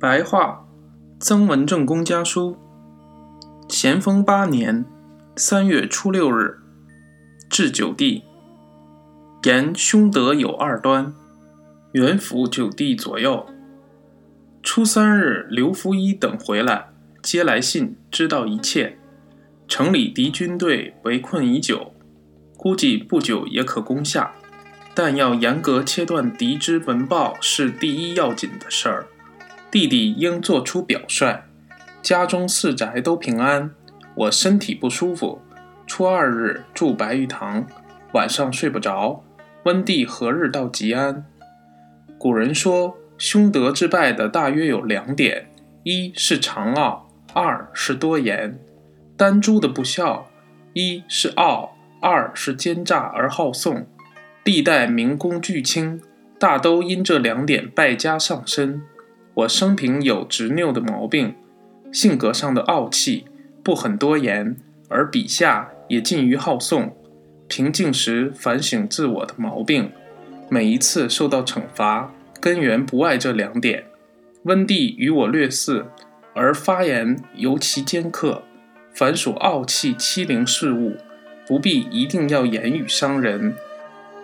白话，曾文正公家书。咸丰八年三月初六日，至九弟，言兄德有二端，元辅九弟左右。初三日，刘福一等回来，接来信，知道一切。城里敌军队围困已久，估计不久也可攻下，但要严格切断敌之门报，是第一要紧的事儿。弟弟应做出表率，家中四宅都平安。我身体不舒服，初二日住白玉堂，晚上睡不着。温帝何日到吉安？古人说，兄德之败的大约有两点：一是长傲，二是多言。丹朱的不孝，一是傲，二是奸诈而好讼。历代明公巨卿，大都因这两点败家上身。我生平有执拗的毛病，性格上的傲气，不很多言，而笔下也近于好颂。平静时反省自我的毛病，每一次受到惩罚，根源不外这两点。温蒂与我略似，而发言尤其尖刻。凡属傲气欺凌事物，不必一定要言语伤人，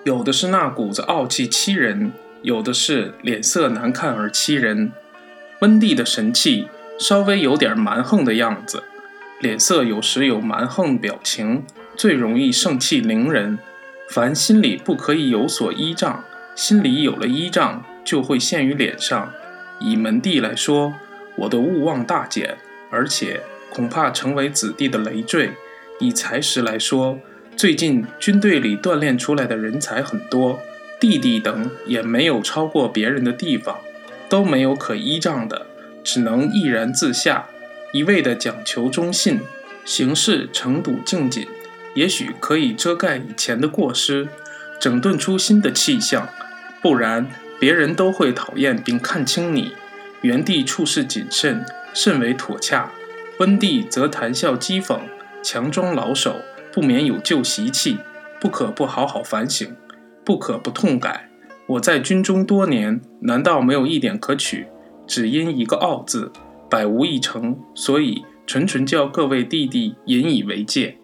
有的是那股子傲气欺人。有的是脸色难看而欺人，温帝的神气稍微有点蛮横的样子，脸色有时有蛮横表情，最容易盛气凌人。凡心里不可以有所依仗，心里有了依仗，就会现于脸上。以门第来说，我的勿忘大减，而且恐怕成为子弟的累赘。以才识来说，最近军队里锻炼出来的人才很多。弟弟等也没有超过别人的地方，都没有可依仗的，只能毅然自下，一味的讲求忠信，行事诚笃敬谨，也许可以遮盖以前的过失，整顿出新的气象。不然，别人都会讨厌并看轻你。原地处事谨慎，甚为妥洽。温帝则谈笑讥讽，强装老手，不免有旧习气，不可不好好反省。不可不痛改。我在军中多年，难道没有一点可取？只因一个“傲”字，百无一成。所以，纯纯叫各位弟弟引以为戒。